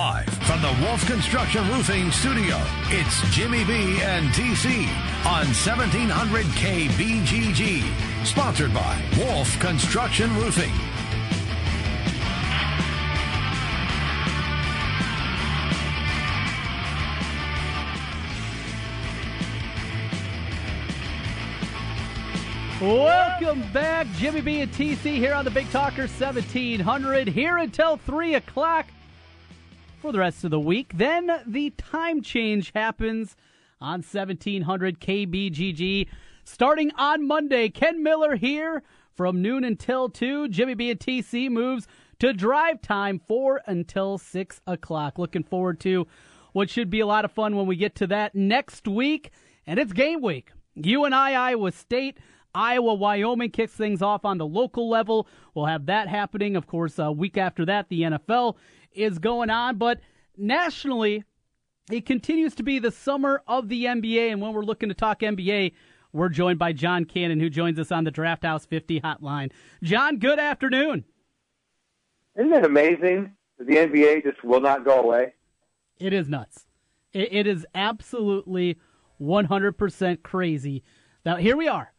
Live from the Wolf Construction Roofing Studio, it's Jimmy B and TC on 1700 KBGG. Sponsored by Wolf Construction Roofing. Welcome back, Jimmy B and TC here on the Big Talker 1700, here until 3 o'clock for the rest of the week. Then the time change happens on 1700 KBGG. Starting on Monday, Ken Miller here from noon until 2. Jimmy B and TC moves to drive time 4 until 6 o'clock. Looking forward to what should be a lot of fun when we get to that next week. And it's game week. You and I, Iowa State. Iowa, Wyoming kicks things off on the local level. We'll have that happening. Of course, a week after that, the NFL is going on. But nationally, it continues to be the summer of the NBA. And when we're looking to talk NBA, we're joined by John Cannon, who joins us on the Draft House 50 hotline. John, good afternoon. Isn't it amazing that the NBA just will not go away? It is nuts. it, it is absolutely 100% crazy. Now, here we are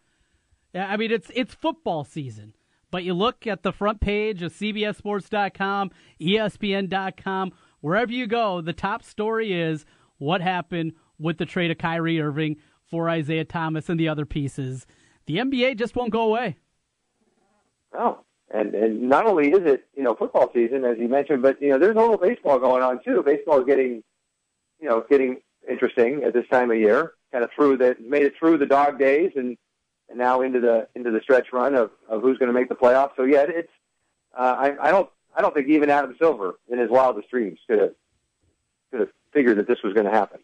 I mean, it's it's football season, but you look at the front page of CBSSports.com, ESPN.com, wherever you go, the top story is what happened with the trade of Kyrie Irving for Isaiah Thomas and the other pieces. The NBA just won't go away. Oh, and and not only is it you know football season as you mentioned, but you know there's a little baseball going on too. Baseball is getting you know getting interesting at this time of year. Kind of through the made it through the dog days and and now into the into the stretch run of, of who's going to make the playoffs. So yeah, it's uh, I, I don't I don't think even Adam Silver in his wildest dreams could have could have figured that this was going to happen.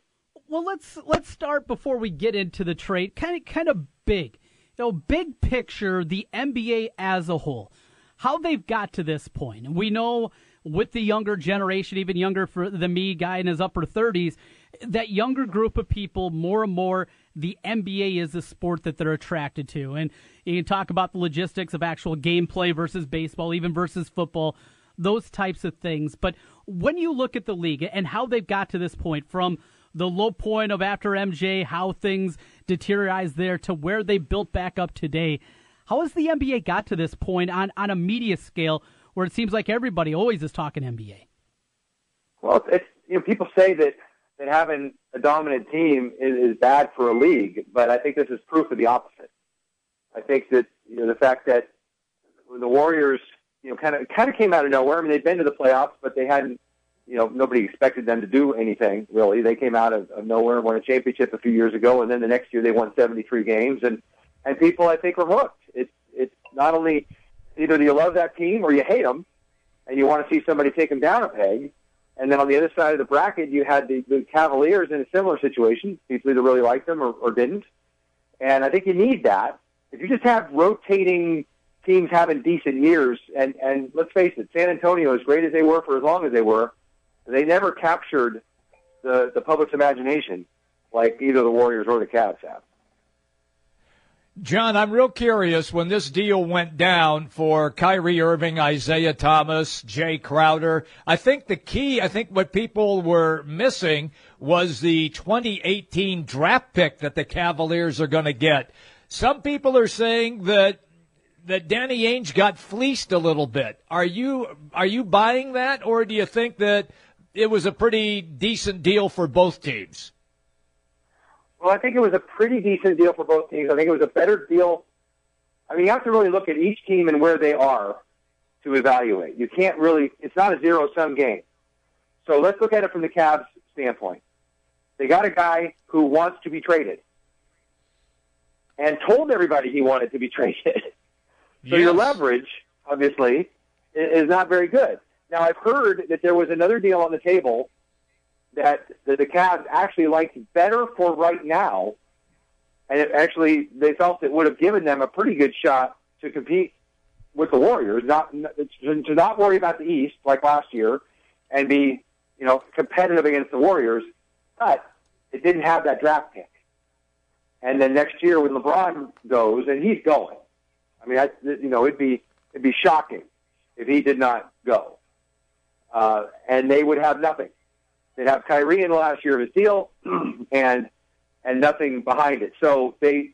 Well, let's let's start before we get into the trade. Kind of kind of big, you know, big picture. The NBA as a whole, how they've got to this point, and we know with the younger generation, even younger for the me guy in his upper thirties, that younger group of people more and more the NBA is the sport that they're attracted to. And you can talk about the logistics of actual gameplay versus baseball, even versus football, those types of things. But when you look at the league and how they've got to this point from the low point of after MJ, how things deteriorized there to where they built back up today, how has the NBA got to this point on, on a media scale where it seems like everybody always is talking NBA? Well, it's, you know, people say that that having a dominant team is, is bad for a league, but I think this is proof of the opposite. I think that you know the fact that the Warriors, you know, kind of kind of came out of nowhere. I mean, they'd been to the playoffs, but they hadn't, you know, nobody expected them to do anything really. They came out of, of nowhere and won a championship a few years ago, and then the next year they won 73 games, and and people I think are hooked. It's it's not only either you love that team or you hate them, and you want to see somebody take them down a peg. And then on the other side of the bracket, you had the, the Cavaliers in a similar situation. People either really liked them or, or didn't. And I think you need that. If you just have rotating teams having decent years, and, and let's face it, San Antonio, as great as they were for as long as they were, they never captured the, the public's imagination like either the Warriors or the Cavs have. John, I'm real curious when this deal went down for Kyrie Irving, Isaiah Thomas, Jae Crowder. I think the key, I think what people were missing was the 2018 draft pick that the Cavaliers are going to get. Some people are saying that that Danny Ainge got fleeced a little bit. Are you are you buying that or do you think that it was a pretty decent deal for both teams? Well, I think it was a pretty decent deal for both teams. I think it was a better deal. I mean, you have to really look at each team and where they are to evaluate. You can't really, it's not a zero sum game. So let's look at it from the Cavs standpoint. They got a guy who wants to be traded and told everybody he wanted to be traded. so yes. your leverage, obviously, is not very good. Now, I've heard that there was another deal on the table that, that the Cavs actually liked better for right now, and it actually they felt it would have given them a pretty good shot to compete with the Warriors, not to not worry about the East like last year, and be you know competitive against the Warriors, but it didn't have that draft pick. And then next year when LeBron goes, and he's going, I mean, I, you know, it'd be it'd be shocking if he did not go. uh, and they would have nothing. They'd have Kyrie in the last year of his deal, and and nothing behind it. So they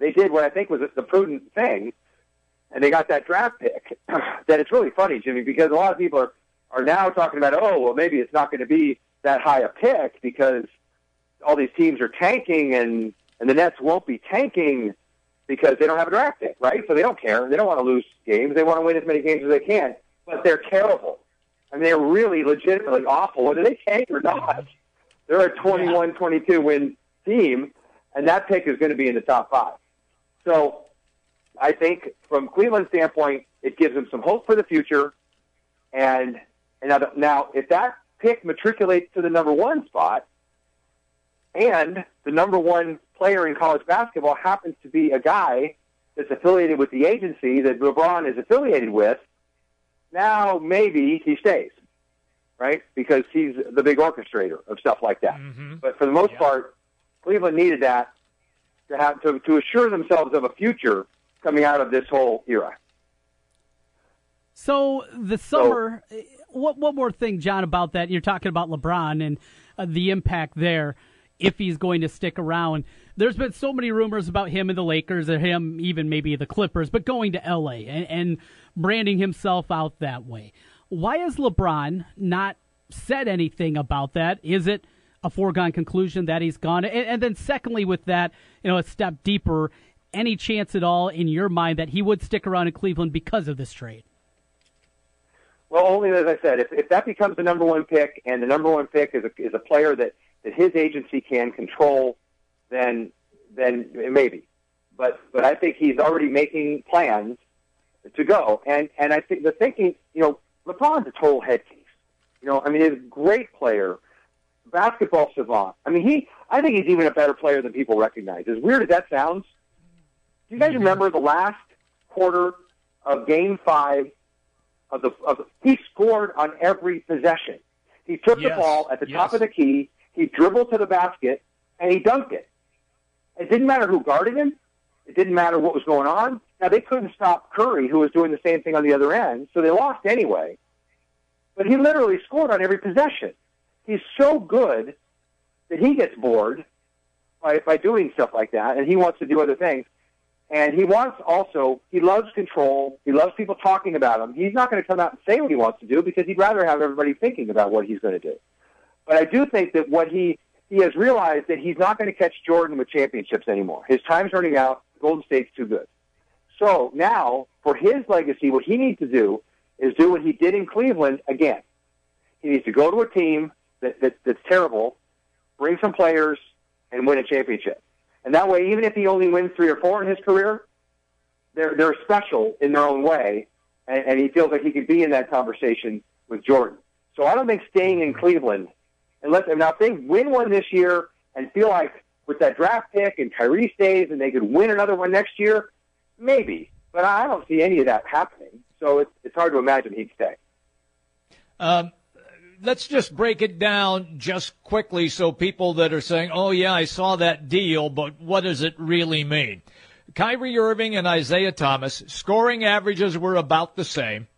they did what I think was the prudent thing, and they got that draft pick. that it's really funny, Jimmy, because a lot of people are are now talking about, oh, well, maybe it's not going to be that high a pick because all these teams are tanking, and and the Nets won't be tanking because they don't have a draft pick, right? So they don't care. They don't want to lose games. They want to win as many games as they can. But they're terrible. Mean, they're really legitimately awful. Whether they tank or not, they're a 21, 22 win team, and that pick is going to be in the top five. So I think from Cleveland's standpoint, it gives them some hope for the future. And, and now, now, if that pick matriculates to the number one spot, and the number one player in college basketball happens to be a guy that's affiliated with the agency that LeBron is affiliated with, now maybe he stays, right? Because he's the big orchestrator of stuff like that. Mm-hmm. But for the most yeah. part, Cleveland needed that to have to, to assure themselves of a future coming out of this whole era. So the summer, so, what one more thing, John, about that? You're talking about LeBron and uh, the impact there, if he's going to stick around there's been so many rumors about him and the Lakers, or him even maybe the Clippers, but going to LA and, and branding himself out that way. Why has LeBron not said anything about that? Is it a foregone conclusion that he's gone? And, and then, secondly, with that, you know, a step deeper, any chance at all in your mind that he would stick around in Cleveland because of this trade? Well, only as I said, if, if that becomes the number one pick, and the number one pick is a, is a player that, that his agency can control then then maybe. But but I think he's already making plans to go. And and I think the thinking, you know, LeBron's a total head case. You know, I mean, he's a great player, basketball savant. I mean, he I think he's even a better player than people recognize. As weird as that sounds, do you guys mm-hmm. remember the last quarter of Game Five of the of the, he scored on every possession. He took yes. the ball at the yes. top of the key. He dribbled to the basket and he dunked it. It didn't matter who guarded him. It didn't matter what was going on. Now they couldn't stop Curry, who was doing the same thing on the other end, so they lost anyway. But he literally scored on every possession. He's so good that he gets bored by by doing stuff like that, and he wants to do other things. And he wants also he loves control. He loves people talking about him. He's not going to come out and say what he wants to do because he'd rather have everybody thinking about what he's going to do. But I do think that what he he has realized that he's not going to catch Jordan with championships anymore. His time's running out. Golden State's too good. So now, for his legacy, what he needs to do is do what he did in Cleveland again. He needs to go to a team that, that, that's terrible, bring some players, and win a championship. And that way, even if he only wins three or four in his career, they're they're special in their own way, and, and he feels like he could be in that conversation with Jordan. So I don't think staying in Cleveland unless now if they win one this year and feel like with that draft pick and Kyrie stays and they could win another one next year, maybe. But I don't see any of that happening. So it's it's hard to imagine he'd stay. Um, let's just break it down just quickly so people that are saying, "Oh yeah, I saw that deal," but what does it really mean? Kyrie Irving and Isaiah Thomas scoring averages were about the same.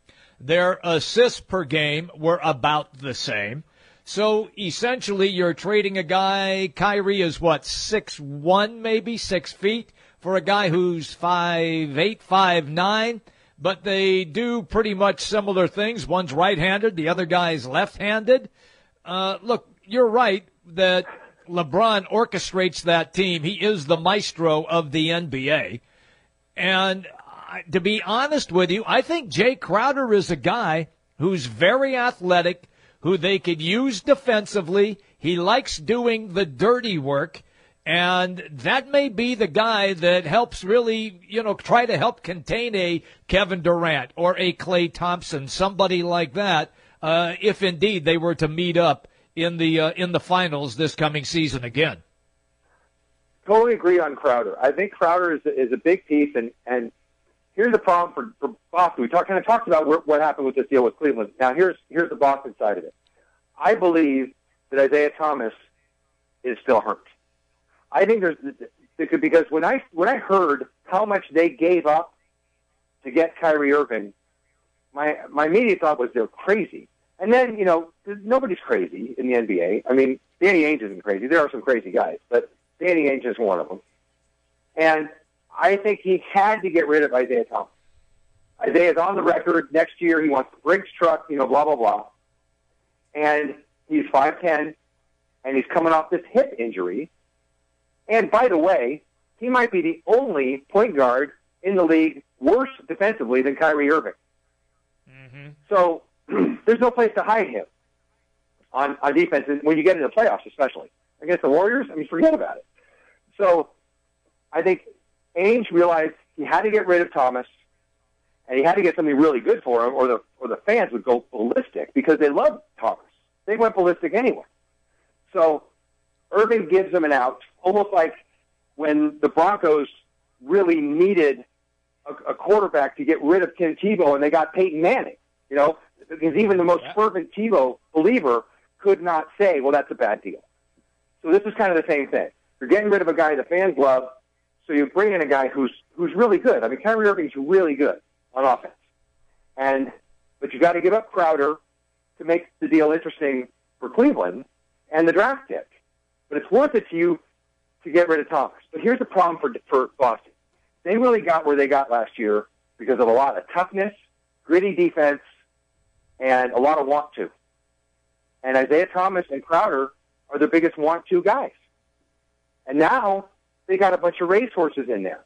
Their assists per game were about the same. So essentially, you're trading a guy. Kyrie is what six one, maybe six feet, for a guy who's five eight, five nine. But they do pretty much similar things. One's right-handed, the other guy's left-handed. Uh, look, you're right that LeBron orchestrates that team. He is the maestro of the NBA. And to be honest with you, I think Jae Crowder is a guy who's very athletic who they could use defensively. He likes doing the dirty work. And that may be the guy that helps really, you know, try to help contain a Kevin Durant or a Klay Thompson, somebody like that, uh, if indeed they were to meet up in the uh, in the finals this coming season again. Totally agree on Crowder. I think Crowder is is a big piece, and and here's the problem for, for Boston. We talk, kind of talked about where, what happened with this deal with Cleveland. Now here's here's the Boston side of it. I believe that Isaiah Thomas is still hurt. I think there's because when I when I heard how much they gave up to get Kyrie Irving, my my immediate thought was they're crazy And then, you know, nobody's crazy in the NBA. I mean, Danny Ainge isn't crazy. There are some crazy guys, but Danny Ainge is one of them. And I think he had to get rid of Isaiah Thomas. Isaiah's on the record next year. He wants the Brinks truck, you know, blah, blah, blah. And he's 5'10", and he's coming off this hip injury. And by the way, he might be the only point guard in the league worse defensively than Kyrie Irving. Mm-hmm. So there's no place to hide him on, on defense when you get into the playoffs, especially against the Warriors. I mean, forget about it. So I think Ainge realized he had to get rid of Thomas, and he had to get something really good for him, or the or the fans would go ballistic because they love Thomas. They went ballistic anyway. So Irving gives them an out, almost like when the Broncos really needed a, a quarterback to get rid of Tim Tebow, and they got Peyton Manning. You know, because even the most yeah. fervent Tebow believer could not say, "Well, that's a bad deal." So this is kind of the same thing. You're getting rid of a guy the fans love, so you bring in a guy who's who's really good. I mean, Kyrie Irving's really good on offense, and but you got to give up Crowder to make the deal interesting for Cleveland and the draft pick. But it's worth it to you to get rid of Thomas. But here's the problem for for Boston. They really got where they got last year because of a lot of toughness, gritty defense, and a lot of want to. And Isaiah Thomas and Crowder are their biggest want to guys. And now they got a bunch of racehorses in there.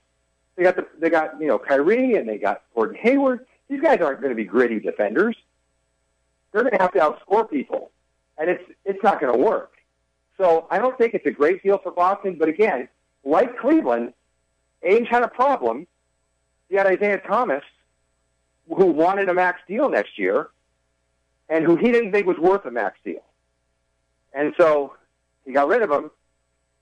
They got the, they got you know Kyrie and they got Gordon Hayward. These guys aren't going to be gritty defenders. They're going to have to outscore people, and it's it's not going to work. So I don't think it's a great deal for Boston. But again, like Cleveland, Ainge had a problem. He had Isaiah Thomas, who wanted a max deal next year, and who he didn't think was worth a max deal. And so he got rid of him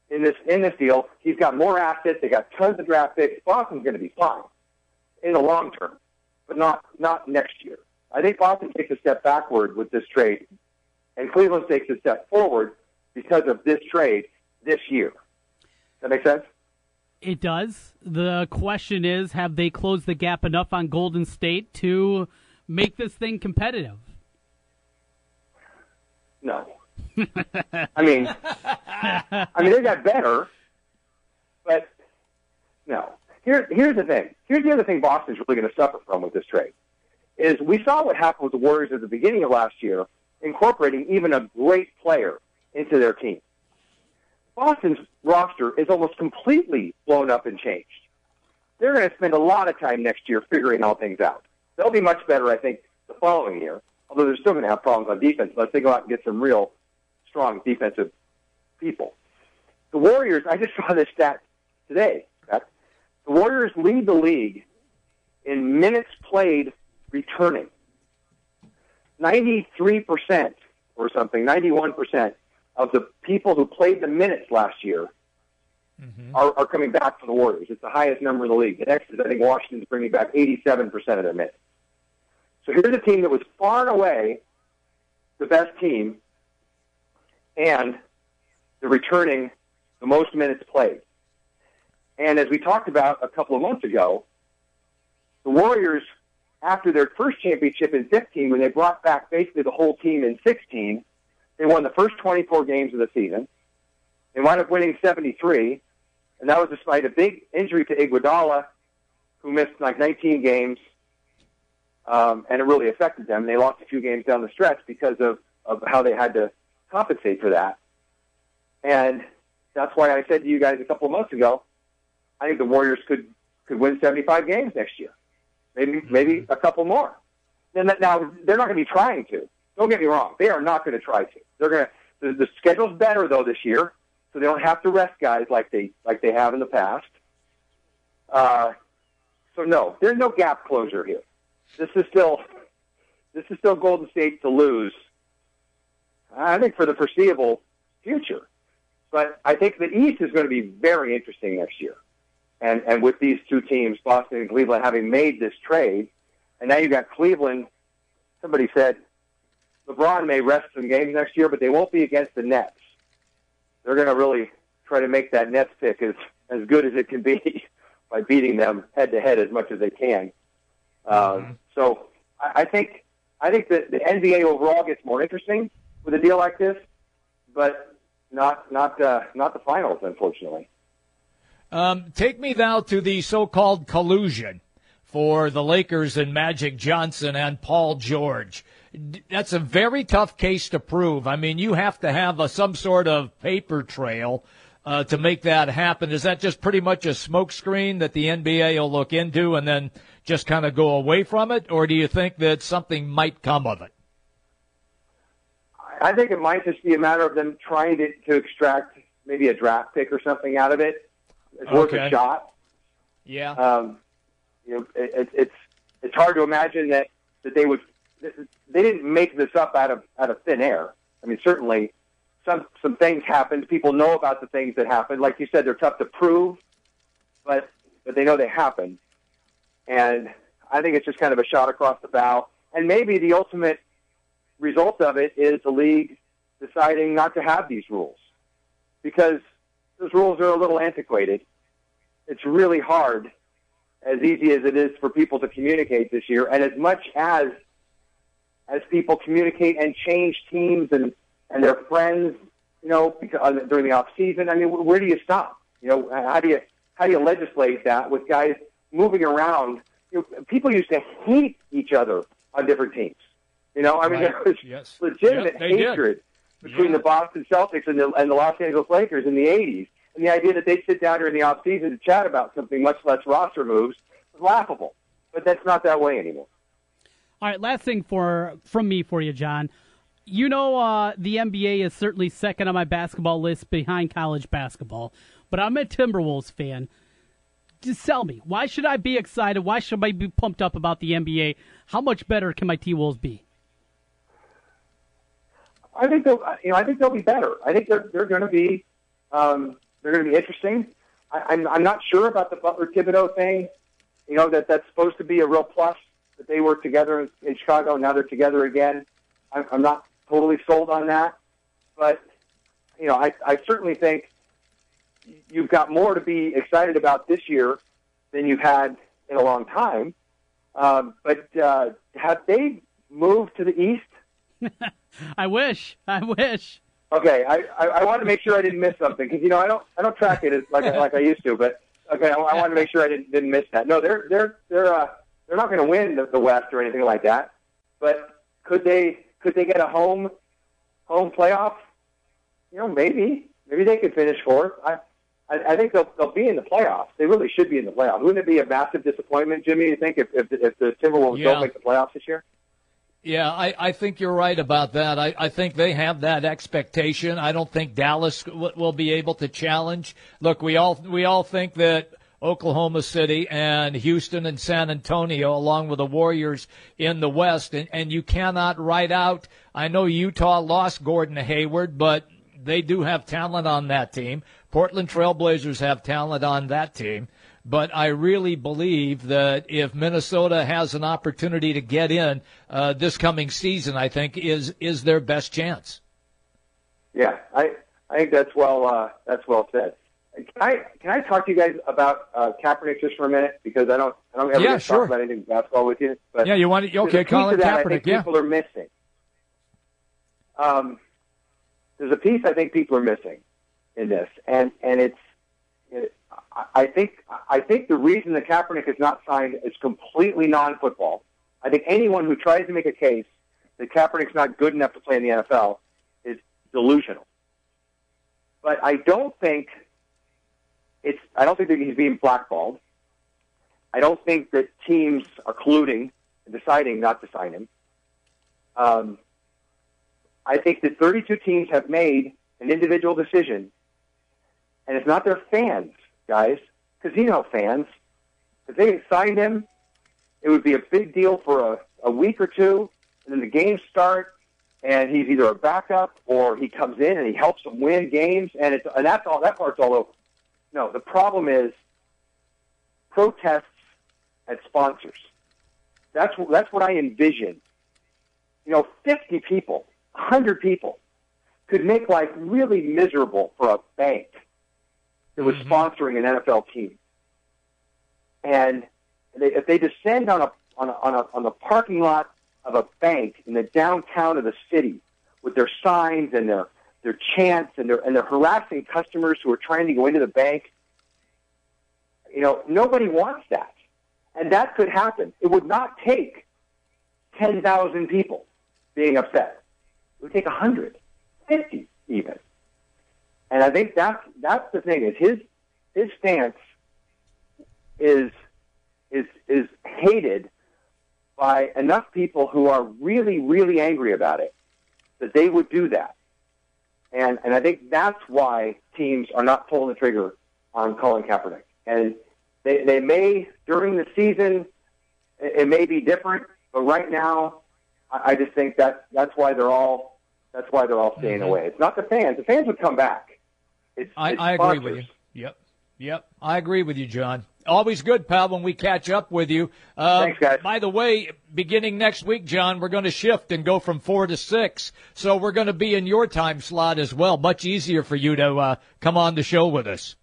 in this in this deal. He's got more assets. They got tons of draft picks. Boston's going to be fine in the long term, but not not next year. I think Boston takes a step backward with this trade, and Cleveland takes a step forward because of this trade this year. Does that make sense? It does. The question is, have they closed the gap enough on Golden State to make this thing competitive? No. I mean, I mean they got better, but no. Here, here's the thing. Here's the other thing Boston's really going to suffer from with this trade is we saw what happened with the Warriors at the beginning of last year, incorporating even a great player into their team. Boston's roster is almost completely blown up and changed. They're going to spend a lot of time next year figuring all things out. They'll be much better, I think, the following year, although they're still going to have problems on defense unless they go out and get some real strong defensive people. The Warriors, I just saw this stat today. The Warriors lead the league in minutes played returning. 93% or something, 91% of the people who played the minutes last year mm-hmm. are, are coming back for the Warriors. It's the highest number in the league. The next is, I think, Washington's bringing back 87% of their minutes. So here's a team that was far and away the best team and the returning the most minutes played. And as we talked about a couple of months ago, the Warriors, after their first championship in 15, when they brought back basically the whole team in 16, they won the first 24 games of the season. They wound up winning 73, and that was despite a big injury to Iguodala, who missed like 19 games, um, and it really affected them. They lost a few games down the stretch because of, of how they had to compensate for that. And that's why I said to you guys a couple of months ago, I think the Warriors could could win 75 games next year, maybe maybe a couple more. And that, now they're not going to be trying to. Don't get me wrong; they are not going to try to. They're going to. The, the schedule's better though this year, so they don't have to rest guys like they like they have in the past. Uh, so no, there's no gap closure here. This is still this is still Golden State to lose I think for the foreseeable future. But I think the East is going to be very interesting next year. And, and with these two teams, Boston and Cleveland, having made this trade, and now you've got Cleveland. Somebody said LeBron may rest some games next year, but they won't be against the Nets. They're going to really try to make that Nets pick as, as good as it can be by beating them head to head as much as they can. Uh, mm-hmm. so I, I think I think that the NBA overall gets more interesting with a deal like this, but not not uh, not the finals, unfortunately. Um, take me now to the so-called collusion for the Lakers and Magic Johnson and Paul George. That's a very tough case to prove. I mean, you have to have a, some sort of paper trail uh, to make that happen. Is that just pretty much a smokescreen that the NBA will look into and then just kind of go away from it, or do you think that something might come of it? I think it might just be a matter of them trying to, to extract maybe a draft pick or something out of it. It's worth Okay. a shot. Yeah. Um, you know, it, it, it's it's hard to imagine that that they would they didn't make this up out of out of thin air. I mean, certainly some some things happened. People know about the things that happened. Like you said, they're tough to prove, but but they know they happened. And I think it's just kind of a shot across the bow. And maybe the ultimate result of it is the league deciding not to have these rules because those rules are a little antiquated. It's really hard, as easy as it is for people to communicate this year, and as much as as people communicate and change teams and and their friends, you know, because, uh, during the off season. I mean, where do you stop? You know, how do you how do you legislate that with guys moving around? You know, people used to hate each other on different teams. You know, I mean, Right. there was Yes. legitimate Yep, they did. hatred between Yeah. the Boston Celtics and the, and the Los Angeles Lakers in the 80s. And the idea that they'd sit down during the off season to chat about something, much less roster moves, was laughable. But that's not that way anymore. All right, last thing for from me for you, John. You know, uh, the NBA is certainly second on my basketball list behind college basketball, but I'm a Timberwolves fan. Just tell me, why should I be excited? Why should I be pumped up about the NBA? How much better can my T Wolves be? I think they'll, you know, I think they'll be better. I think they're they're going to be um, they're going to be interesting. I, I'm I'm not sure about the Butler Thibodeau thing. You know that that's supposed to be a real plus that they were together in, in Chicago. Now they're together again. I'm, I'm not totally sold on that, but you know, I I certainly think you've got more to be excited about this year than you've had in a long time. Um, but uh, have they moved to the east? I wish. I wish. Okay, I, I, I wanted to make sure I didn't miss something because you know I don't I don't track it like like I used to, but okay, I, I wanted to make sure I didn't didn't miss that. No, they're they're they're uh, they're not going to win the, the West or anything like that, but could they could they get a home home playoff? You know, maybe maybe they could finish fourth. I I, I think they'll they'll be in the playoffs. They really should be in the playoffs. Wouldn't it be a massive disappointment, Jimmy? You think if if, if the Timberwolves Yeah. don't make the playoffs this year? Yeah, I, I think you're right about that. I, I think they have that expectation. I don't think Dallas w- will be able to challenge. Look, we all we all think that Oklahoma City and Houston and San Antonio, along with the Warriors in the West, and, and you cannot write out. I know Utah lost Gordon Hayward, but they do have talent on that team. Portland Trailblazers have talent on that team. But I really believe that if Minnesota has an opportunity to get in uh, this coming season, I think is is their best chance. Yeah, I I think that's well uh, that's well said. Can I can I talk to you guys about uh, Kaepernick just for a minute because I don't I don't ever Yeah, to sure. talk about anything basketball with you. But Yeah, you want it? Okay, Colin that I Kaepernick. think Yeah, people are missing. Um, there's a piece I think people are missing in this, and and it's. It, I- I think I think the reason that Kaepernick is not signed is completely non-football. I think anyone who tries to make a case that Kaepernick's not good enough to play in the NFL is delusional. But I don't think it's. I don't think that he's being blackballed. I don't think that teams are colluding and deciding not to sign him. Um, I think that 32 teams have made an individual decision, and it's not their fans, guys, casino fans. If they had signed him, it would be a big deal for a, a week or two, and then the games start, and he's either a backup or he comes in and he helps them win games, and it's and that's all. That part's all over. No, the problem is protests at sponsors. That's that's what I envision. You know, 50 people, 100 people could make life really miserable for a bank that was mm-hmm. sponsoring an NFL team. And they, if they descend on a on a, on a on the parking lot of a bank in the downtown of the city with their signs and their their chants and they're and they're harassing customers who are trying to go into the bank. You know, nobody wants that. And that could happen. It would not take ten thousand people being upset. It would take a hundred, fifty even. And I think that's that's the thing is his his stance is is is hated by enough people who are really, really angry about it that they would do that. And and I think that's why teams are not pulling the trigger on Colin Kaepernick. And they they may during the season it, it may be different, but right now I, I just think that that's why they're all that's why they're all staying mm-hmm. away. It's not the fans. The fans would come back. It's, I, it's I agree with you. Yep. Yep. I agree with you, John. Always good, pal, when we catch up with you. Uh, Thanks, guys. By the way, beginning next week, John, we're going to shift and go from four to six. So we're going to be in your time slot as well. Much easier for you to uh, come on the show with us.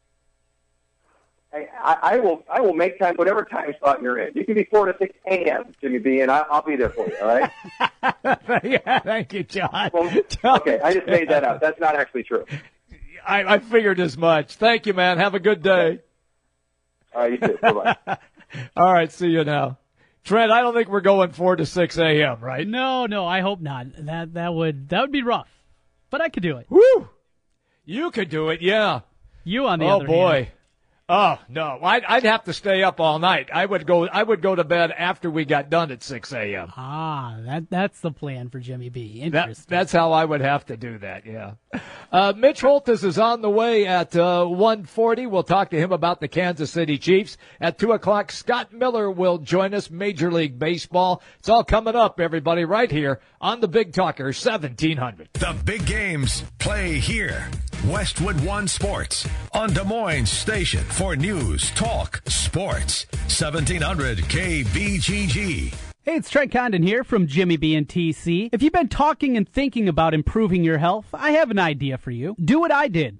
I, I will. I will make time whatever time slot you're in. You can be four to six a.m. Jimmy B, and I, will be there for you. All right. yeah, thank you, John. Well, okay, I just made that up. That's not actually true. I, I figured as much. Thank you, man. Have a good day. All right, you too. Bye-bye. All right, see you now. Trent, I don't think we're going four to six a.m. Right? No, no, I hope not. That that would that would be rough, but I could do it. Woo! You could do it, yeah. You on the oh, other boy. hand. Oh no, I'd, I'd have to stay up all night. I would go. I would go to bed after we got done at six a.m. Ah, that that's the plan for Jimmy B. Interesting. That, that's how I would have to do that. Yeah. Uh, Mitch Holthus is on the way at uh, one forty. We'll talk to him about the Kansas City Chiefs at two o'clock. Scott Miller will join us. Major League Baseball. It's all coming up, everybody, right here on the Big Talker seventeen hundred. The big games play here. Westwood One Sports on Des Moines Station for news, talk, sports. 1700 KBGG. Hey, it's Trent Condon here from Jimmy B and TC. If you've been talking and thinking about improving your health, I have an idea for you. Do what I did.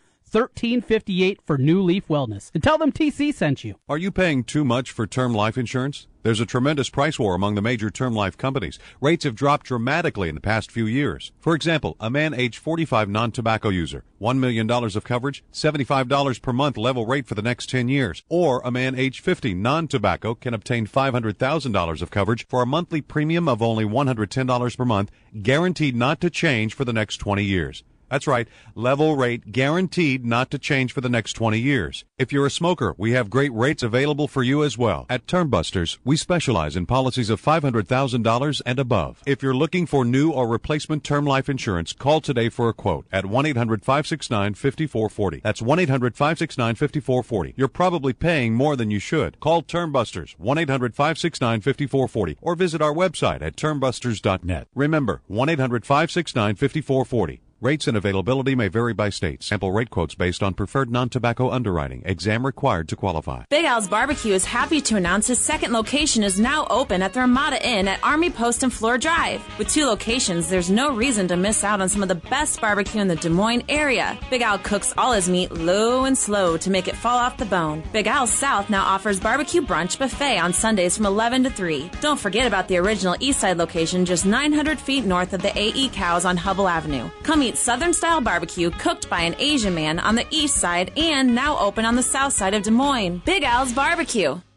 1358 for New Leaf Wellness. And tell them TC sent you. Are you paying too much for term life insurance? There's a tremendous price war among the major term life companies. Rates have dropped dramatically in the past few years. For example, a man age 45 non-tobacco user, $1 million of coverage, $75 per month level rate for the next 10 years. Or a man age 50 non-tobacco can obtain $500,000 of coverage for a monthly premium of only $110 per month, guaranteed not to change for the next 20 years. That's right, level rate guaranteed not to change for the next 20 years. If you're a smoker, we have great rates available for you as well. At Termbusters, we specialize in policies of $500,000 and above. If you're looking for new or replacement term life insurance, call today for a quote at 1-800-569-5440. That's 1-800-569-5440. You're probably paying more than you should. Call Termbusters, 1-800-569-5440 or visit our website at termbusters.net. Remember, 1-800-569-5440. Rates and availability may vary by state. Sample rate quotes based on preferred non-tobacco underwriting. Exam required to qualify. Big Al's Barbecue is happy to announce his second location is now open at the Ramada Inn at Army Post and Fleur Drive. With two locations, there's no reason to miss out on some of the best barbecue in the Des Moines area. Big Al cooks all his meat low and slow to make it fall off the bone. Big Al South now offers barbecue brunch buffet on Sundays from 11 to 3. Don't forget about the original East Side location just 900 feet north of the AE Cows on Hubbell Avenue. Come eat Southern style barbecue cooked by an Asian man on the east side and now open on the south side of Des Moines. Big Al's Barbecue.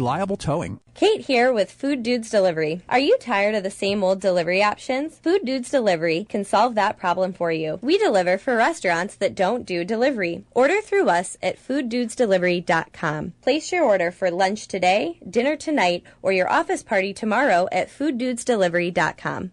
reliable towing. Kate here with Food Dudes Delivery. Are you tired of the same old delivery options? Food Dudes Delivery can solve that problem for you. We deliver for restaurants that don't do delivery. Order through us at fooddudesdelivery.com. Place your order for lunch today, dinner tonight, or your office party tomorrow at fooddudesdelivery.com.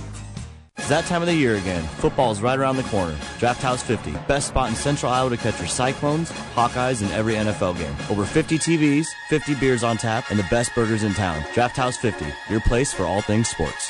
That time of the year again. Football is right around the corner. Draft House 50, best spot in Central Iowa to catch your Cyclones, Hawkeyes, and every NFL game. Over 50 TVs, 50 beers on tap, and the best burgers in town. Draft House 50, your place for all things sports.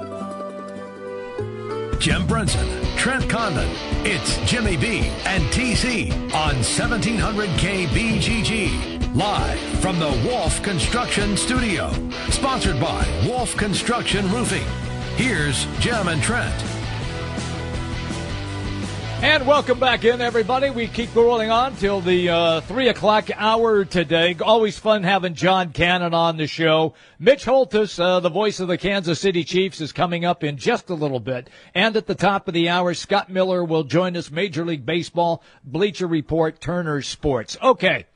Jim Brunson, Trent Condon. It's Jimmy B and TC on 1700 KBGG. Live from the Wolf Construction Studio. Sponsored by Wolf Construction Roofing. Here's Jim and Trent. And welcome back in, everybody. We keep rolling on till the uh, 3 o'clock hour today. Always fun having John Cannon on the show. Mitch Holthus, uh, the voice of the Kansas City Chiefs, is coming up in just a little bit. And at the top of the hour, Scott Miller will join us, Major League Baseball, Bleacher Report, Turner Sports. Okay.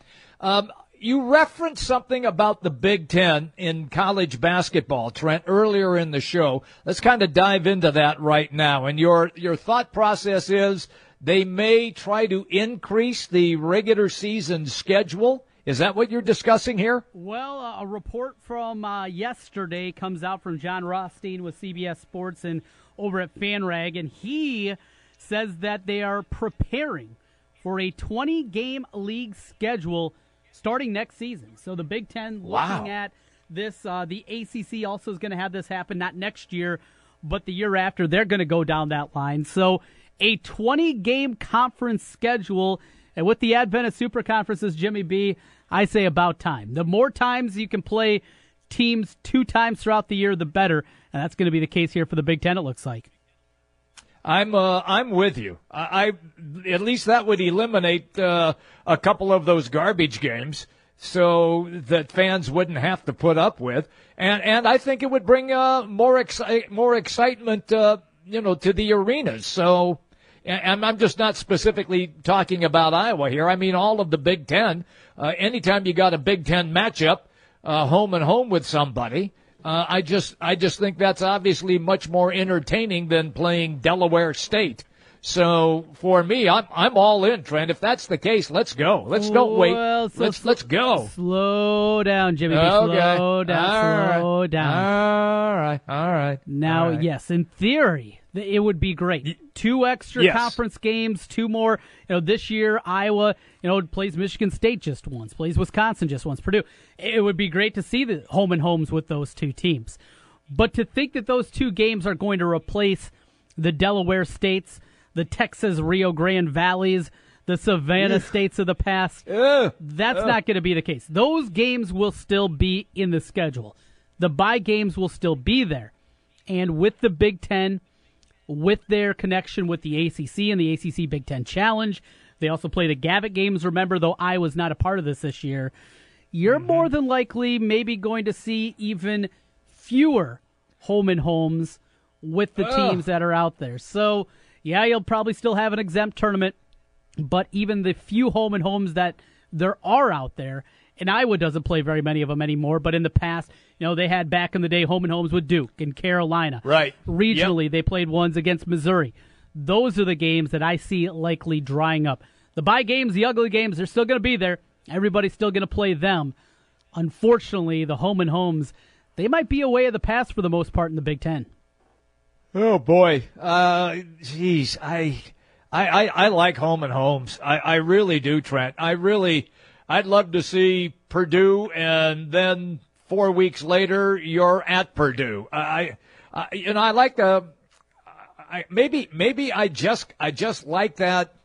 Um, you referenced something about the Big Ten in college basketball, Trent, earlier in the show. Let's kind of dive into that right now. And your your thought process is they may try to increase the regular season schedule. Is that what you're discussing here? Well, uh, a report from uh, yesterday comes out from Jon Rothstein with CBS Sports and over at FanRag, and he says that they are preparing for a 20 game league schedule starting next season. So the Big Ten Wow. looking at this. Uh, the ACC also is going to have this happen, not next year, but the year after. They're going to go down that line. So a 20 game conference schedule. And with the advent of super conferences, Jimmy B, I say about time. The more times you can play teams two times throughout the year, the better. And that's going to be the case here for the Big Ten, it looks like. I'm uh, I'm with you. I, I at least that would eliminate uh, a couple of those garbage games, so that fans wouldn't have to put up with, and and I think it would bring uh, more exci- more excitement, uh, you know, to the arenas. So, and I'm just not specifically talking about Iowa here. I mean all of the Big Ten. Uh, anytime you got a Big Ten matchup, uh, home and home with somebody. Uh, I just, I just think that's obviously much more entertaining than playing Delaware State. So for me, I'm, I'm all in, Trent. If that's the case, let's go. Let's don't wait. Well, so let's, sl- let's go. Slow down, Jimmy. Okay. Slow down. All right. slow down. All right. All right. Now, All right. yes, in theory, th- it would be great. Two extra Yes. conference games, two more. You know, this year Iowa, you know, plays Michigan State just once, plays Wisconsin just once, Purdue. It would be great to see the home and homes with those two teams. But to think that those two games are going to replace the Delaware states, the Texas Rio Grande Valleys, the Savannah states of the past, Ugh. that's not going to be the case. Those games will still be in the schedule. The bye games will still be there. And with the Big Ten, with their connection with the ACC and the ACC Big Ten Challenge, they also play the Gavitt games. Remember, though I was not a part of this this year, you're mm-hmm. more than likely maybe going to see even fewer home and homes with the Ugh. teams that are out there. So, yeah, you'll probably still have an exempt tournament, but even the few home and homes that there are out there, and Iowa doesn't play very many of them anymore, but in the past, you know, they had back in the day home and homes with Duke and Carolina. Right. Regionally, they played ones against Missouri. Those are the games that I see likely drying up. The bye games, the ugly games, they're still going to be there. Everybody's still going to play them. Unfortunately, the home and homes, they might be a way of the past for the most part in the Big Ten. Oh boy, uh, jeez, I, I, I, I like home and homes. I, I really do, Trent. I really, I'd love to see Purdue, and then four weeks later you're at Purdue. I, I you know, I like the, I maybe, maybe I just, I just like that,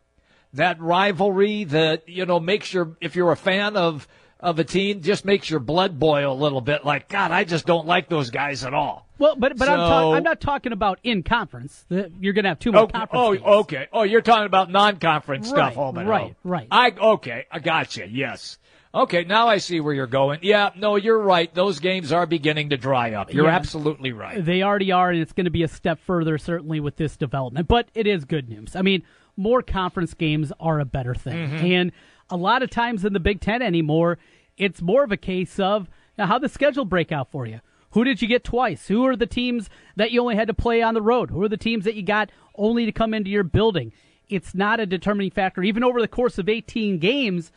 that rivalry that you know makes your, if you're a fan of of a team, just makes your blood boil a little bit. Like God, I just don't like those guys at all. Well, but but I'm, ta- I'm not talking about in conference. You're going to have two more Okay. conference Oh, games. okay. Oh, you're talking about non-conference Right, stuff, and right, home. right. I okay. I got you. Yes. Okay. Now I see where you're going. Yeah. No, you're right. Those games are beginning to dry up. You're Yeah. absolutely right. They already are, and it's going to be a step further, certainly, with this development. But it is good news. I mean, more conference games are a better thing. Mhm. And a lot of times in the Big Ten anymore, it's more of a case of now, how the schedule break out for you. Who did you get twice? Who are the teams that you only had to play on the road? Who are the teams that you got only to come into your building? It's not a determining factor, even over the course of 18 games,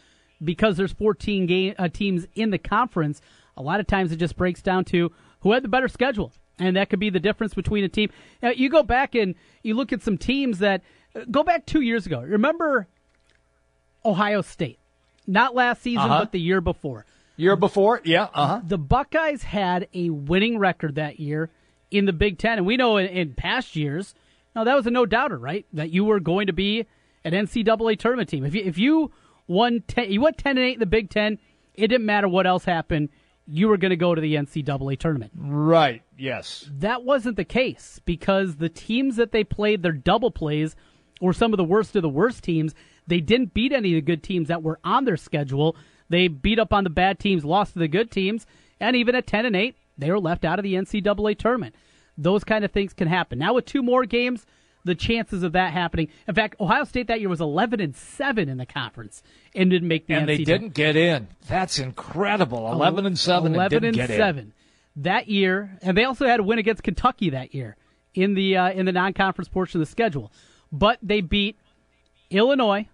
because there's 14 game, uh, teams in the conference. A lot of times it just breaks down to who had the better schedule, and that could be the difference between a team. Now, you go back and you look at some teams that uh, go back two years ago. Remember Ohio State, not last season, Uh-huh. but the year before. Year before, yeah, uh huh. The Buckeyes had a winning record that year in the Big Ten, and we know in, in past years, now that was a no doubter, right? That you were going to be an NCAA tournament team. If you if you won ten, you went ten and eight in the Big Ten, it didn't matter what else happened. You were going to go to the NCAA tournament. Right. Yes. That wasn't the case because the teams that they played their double plays were some of the worst of the worst teams. They didn't beat any of the good teams that were on their schedule. They beat up on the bad teams, lost to the good teams, and even at 10 and 8, they were left out of the NCAA tournament. Those kind of things can happen. Now with two more games, the chances of that happening. In fact, Ohio State that year was 11 and 7 in the conference and didn't make the And they didn't get in. That's incredible. Eleven and seven. 11 and and get in. 7 that year and they also had a win against Kentucky that year in the uh, in the non-conference portion of the schedule but they beat Illinois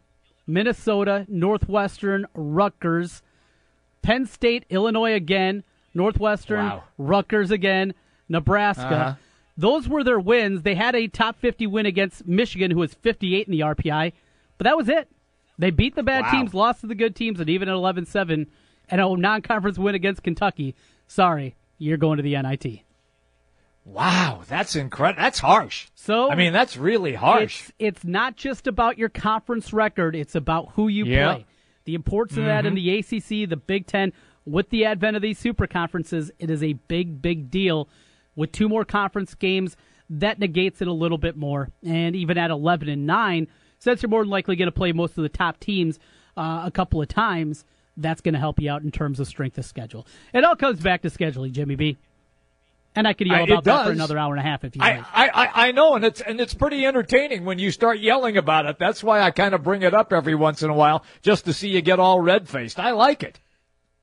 Minnesota Northwestern Rutgers Penn State Illinois again Northwestern Wow. Rutgers again Nebraska Uh-huh. those were their wins they had a top 50 win against Michigan who was 58 in the RPI but that was it they beat the bad Wow. teams lost to the good teams and even at 11-7 and a non-conference win against Kentucky sorry you're going to the NIT. Wow, that's incredible. That's harsh. So I mean, that's really harsh. It's, it's not just about your conference record; it's about who you Yeah. play. The importance of that in Mhm. the ACC, the Big Ten, with the advent of these super conferences, it is a big, big deal. With two more conference games, that negates it a little bit more. And even at eleven and nine, since you're more than likely going to play most of the top teams uh, a couple of times, that's going to help you out in terms of strength of schedule. It all comes back to scheduling, Jimmy B. And I could yell about that for another hour and a half if you I, like. I, I, I know, and it's and it's pretty entertaining when you start yelling about it. That's why I kind of bring it up every once in a while, just to see you get all red faced. I like it.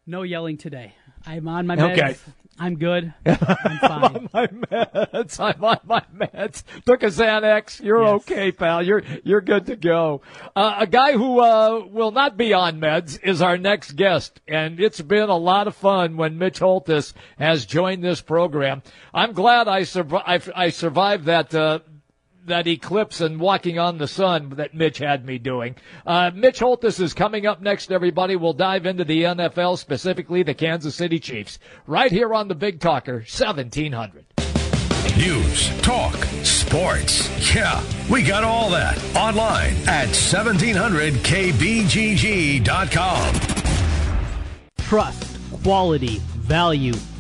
No yelling today. I'm on my meds. Okay. I'm good. I'm fine. my meds. I'm on my meds. Took a Xanax. You're okay, pal. You're you're good to go. Uh, a guy who uh, will not be on meds is our next guest, and it's been a lot of fun when Mitch Holthus has joined this program. I'm glad I survived. I survived that. Uh, that eclipse and walking on the sun that Mitch had me doing. Uh, Mitch Holthus is coming up next, everybody. We'll dive into the NFL, specifically the Kansas City Chiefs, right here on the Big Talker, 1700. News, talk, sports. Yeah, we got all that online at 1700kbgg.com. Trust, quality, value.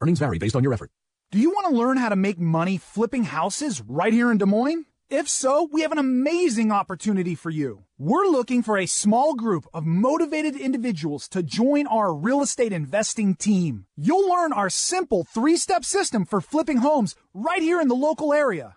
Earnings vary based on your effort. Do you want to learn how to make money flipping houses right here in Des Moines? If so, we have an amazing opportunity for you. We're looking for a small group of motivated individuals to join our real estate investing team. You'll learn our simple three step system for flipping homes right here in the local area.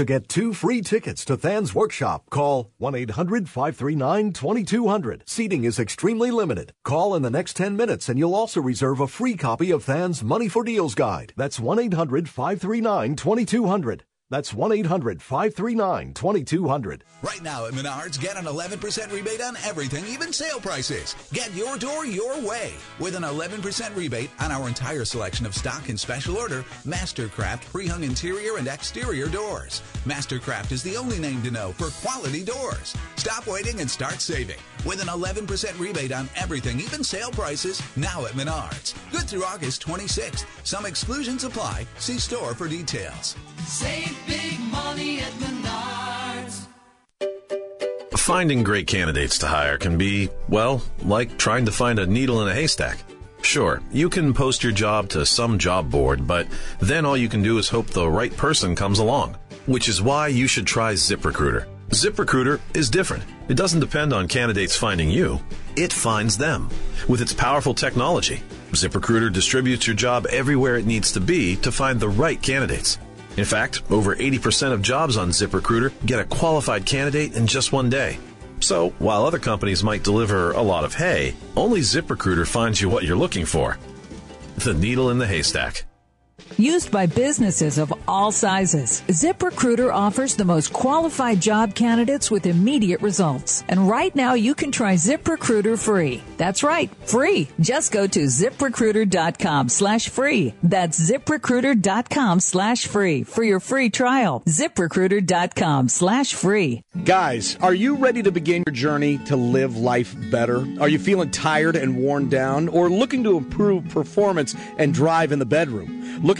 To get two free tickets to Than's workshop, call 1 800 539 2200. Seating is extremely limited. Call in the next 10 minutes and you'll also reserve a free copy of Than's Money for Deals Guide. That's 1 800 539 2200. That's 1 800 539 2200. Right now at Menards, get an 11% rebate on everything, even sale prices. Get your door your way with an 11% rebate on our entire selection of stock and special order Mastercraft pre hung interior and exterior doors. Mastercraft is the only name to know for quality doors. Stop waiting and start saving with an 11% rebate on everything, even sale prices, now at Menards. Good through August 26th. Some exclusions apply. See store for details. Save big money at Menards. Finding great candidates to hire can be, well, like trying to find a needle in a haystack. Sure, you can post your job to some job board, but then all you can do is hope the right person comes along. Which is why you should try ZipRecruiter. ZipRecruiter is different. It doesn't depend on candidates finding you, it finds them. With its powerful technology, ZipRecruiter distributes your job everywhere it needs to be to find the right candidates. In fact, over 80% of jobs on ZipRecruiter get a qualified candidate in just one day. So, while other companies might deliver a lot of hay, only ZipRecruiter finds you what you're looking for. The needle in the haystack. Used by businesses of all sizes, ZipRecruiter offers the most qualified job candidates with immediate results. And right now you can try ZipRecruiter free. That's right, free. Just go to ziprecruiter.com slash free. That's ziprecruiter.com slash free for your free trial. ZipRecruiter.com slash free. Guys, are you ready to begin your journey to live life better? Are you feeling tired and worn down or looking to improve performance and drive in the bedroom? Looking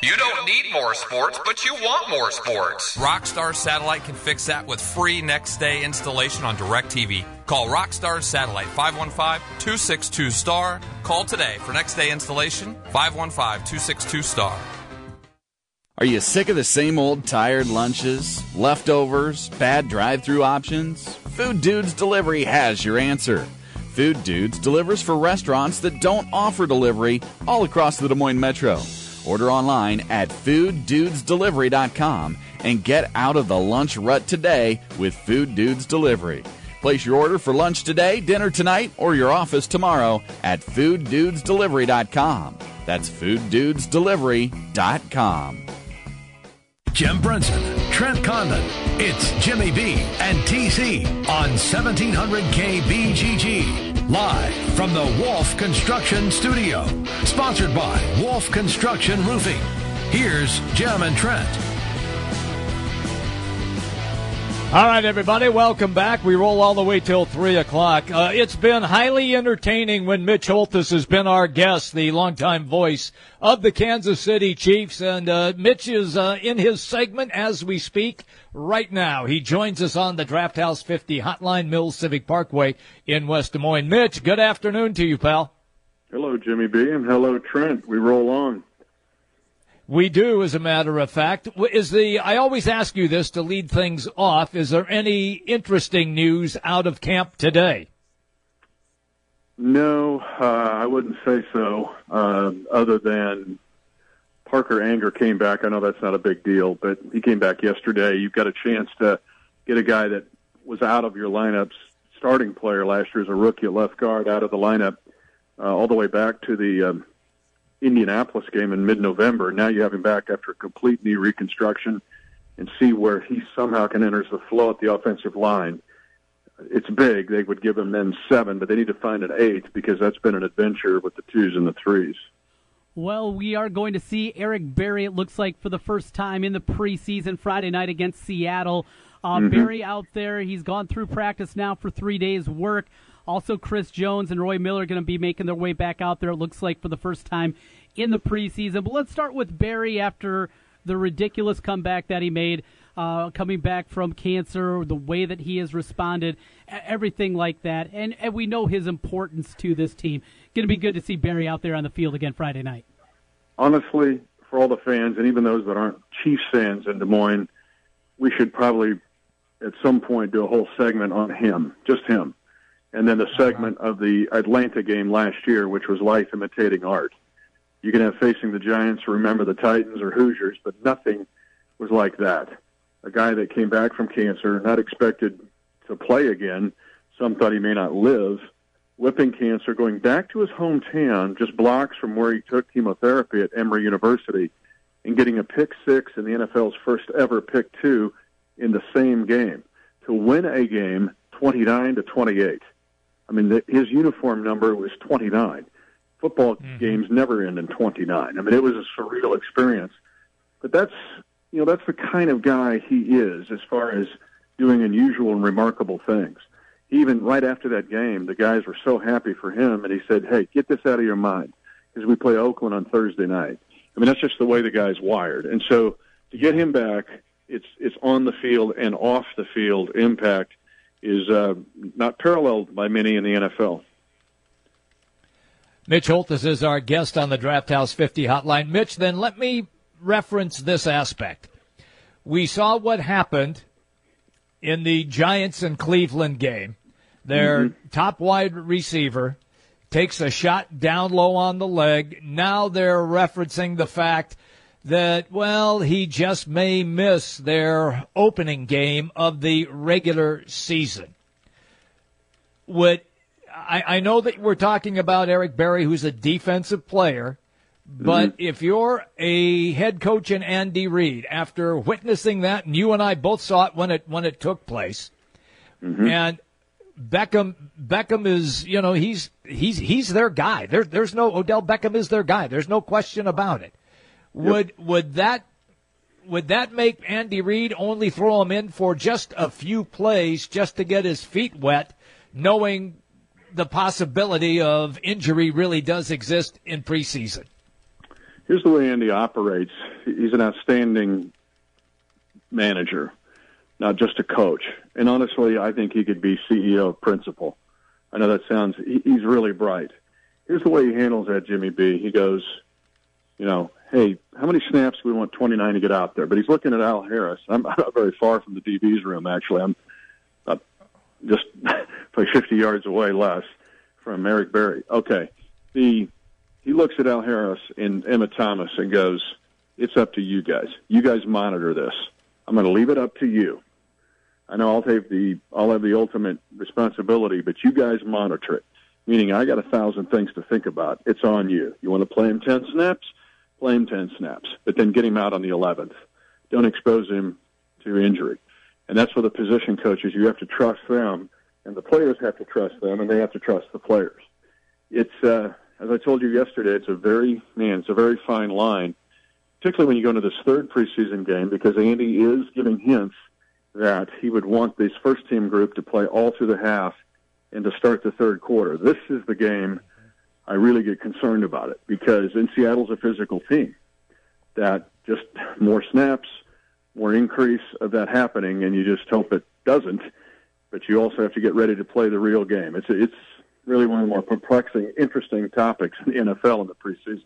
You don't need more sports, but you want more sports. Rockstar Satellite can fix that with free next day installation on DirecTV. Call Rockstar Satellite 515-262-STAR. Call today for next day installation 515-262-STAR. Are you sick of the same old tired lunches, leftovers, bad drive through options? Food Dudes Delivery has your answer. Food Dudes delivers for restaurants that don't offer delivery all across the Des Moines Metro. Order online at fooddudesdelivery.com and get out of the lunch rut today with Food Dudes Delivery. Place your order for lunch today, dinner tonight, or your office tomorrow at fooddudesdelivery.com. That's fooddudesdelivery.com. Jim Brunson, Trent Condon. It's Jimmy B and TC on 1700 KBGG. Live from the Wolf Construction Studio. Sponsored by Wolf Construction Roofing. Here's Jim and Trent. All right, everybody, welcome back. We roll all the way till 3 o'clock. Uh, it's been highly entertaining when Mitch Holthus has been our guest, the longtime voice of the Kansas City Chiefs. And uh, Mitch is uh, in his segment as we speak right now. He joins us on the Draft House 50 Hotline Mills Civic Parkway in West Des Moines. Mitch, good afternoon to you, pal. Hello, Jimmy B, and hello, Trent. We roll on. We do, as a matter of fact. Is the I always ask you this to lead things off. Is there any interesting news out of camp today? No, uh, I wouldn't say so. Uh, other than Parker Ehinger came back. I know that's not a big deal, but he came back yesterday. You've got a chance to get a guy that was out of your lineups, starting player last year as a rookie at left guard, out of the lineup, uh, all the way back to the. Um, Indianapolis game in mid-November. Now you have him back after a complete knee reconstruction, and see where he somehow can enter the flow at the offensive line. It's big. They would give him then seven, but they need to find an eight because that's been an adventure with the twos and the threes. Well, we are going to see Eric Berry, it looks like, for the first time in the preseason Friday night against Seattle. Uh, mm-hmm. Berry out there. He's gone through practice now for three days' work. Also, Chris Jones and Roy Miller going to be making their way back out there, it looks like, for the first time in the preseason. But let's start with Berry after the ridiculous comeback that he made, uh, coming back from cancer, the way that he has responded, everything like that. And, and we know his importance to this team. Going to be good to see Berry out there on the field again Friday night. Honestly, for all the fans and even those that aren't Chiefs fans in Des Moines, we should probably at some point do a whole segment on him, just him and then the segment of the Atlanta game last year, which was life imitating art. You can have facing the Giants, remember the Titans or Hoosiers, but nothing was like that. A guy that came back from cancer, not expected to play again. Some thought he may not live. Whipping cancer, going back to his hometown, just blocks from where he took chemotherapy at Emory University, and getting a pick six in the NFL's first ever pick two in the same game to win a game 29 to 28. I mean, the, his uniform number was 29. Football mm-hmm. games never end in 29. I mean, it was a surreal experience. But that's, you know, that's the kind of guy he is as far as doing unusual and remarkable things. Even right after that game, the guys were so happy for him, and he said, "Hey, get this out of your mind because we play Oakland on Thursday night." I mean, that's just the way the guy's wired. And so to get him back, it's it's on the field and off the field impact is uh, not paralleled by many in the NFL. Mitch Holthus is our guest on the Draft House 50 hotline. Mitch, then let me reference this aspect. We saw what happened in the Giants and Cleveland game. Their mm-hmm. top wide receiver takes a shot down low on the leg. Now they're referencing the fact that, well, he just may miss their opening game of the regular season. Would I, I know that we're talking about Eric Berry, who's a defensive player, but mm-hmm. if you're a head coach in Andy Reid, after witnessing that, and you and I both saw it when it when it took place, mm-hmm. and Beckham Beckham is you know he's he's he's their guy. There, there's no Odell Beckham is their guy. There's no question about it. Would yep. would that would that make Andy Reid only throw him in for just a few plays just to get his feet wet, knowing the possibility of injury really does exist in preseason? Here's the way Andy operates. He's an outstanding manager, not just a coach. And honestly, I think he could be CEO principal. I know that sounds, he's really bright. Here's the way he handles that, Jimmy B. He goes, you know, hey, how many snaps do we want 29 to get out there? But he's looking at Al Harris. I'm, not very far from the DB's room, actually. I'm uh, just probably 50 yards away less from Eric Berry. Okay. The, he looks at Al Harris and Emmitt Thomas and goes, it's up to you guys. You guys monitor this. I'm going to leave it up to you. I know I'll take the, I'll have the ultimate responsibility, but you guys monitor it. Meaning I got a thousand things to think about. It's on you. You want to play him 10 snaps? Play him 10 snaps, but then get him out on the 11th. Don't expose him to injury. And that's for the position coaches. You have to trust them, and the players have to trust them, and they have to trust the players. It's, uh, as I told you yesterday, it's a very, man, it's a very fine line, particularly when you go into this third preseason game, because Andy is giving hints that he would want this first team group to play all through the half and to start the third quarter. This is the game I really get concerned about it because in Seattle's a physical team that just more snaps, more increase of that happening, and you just hope it doesn't. But you also have to get ready to play the real game. It's it's really one of the more perplexing, interesting topics in the NFL in the preseason.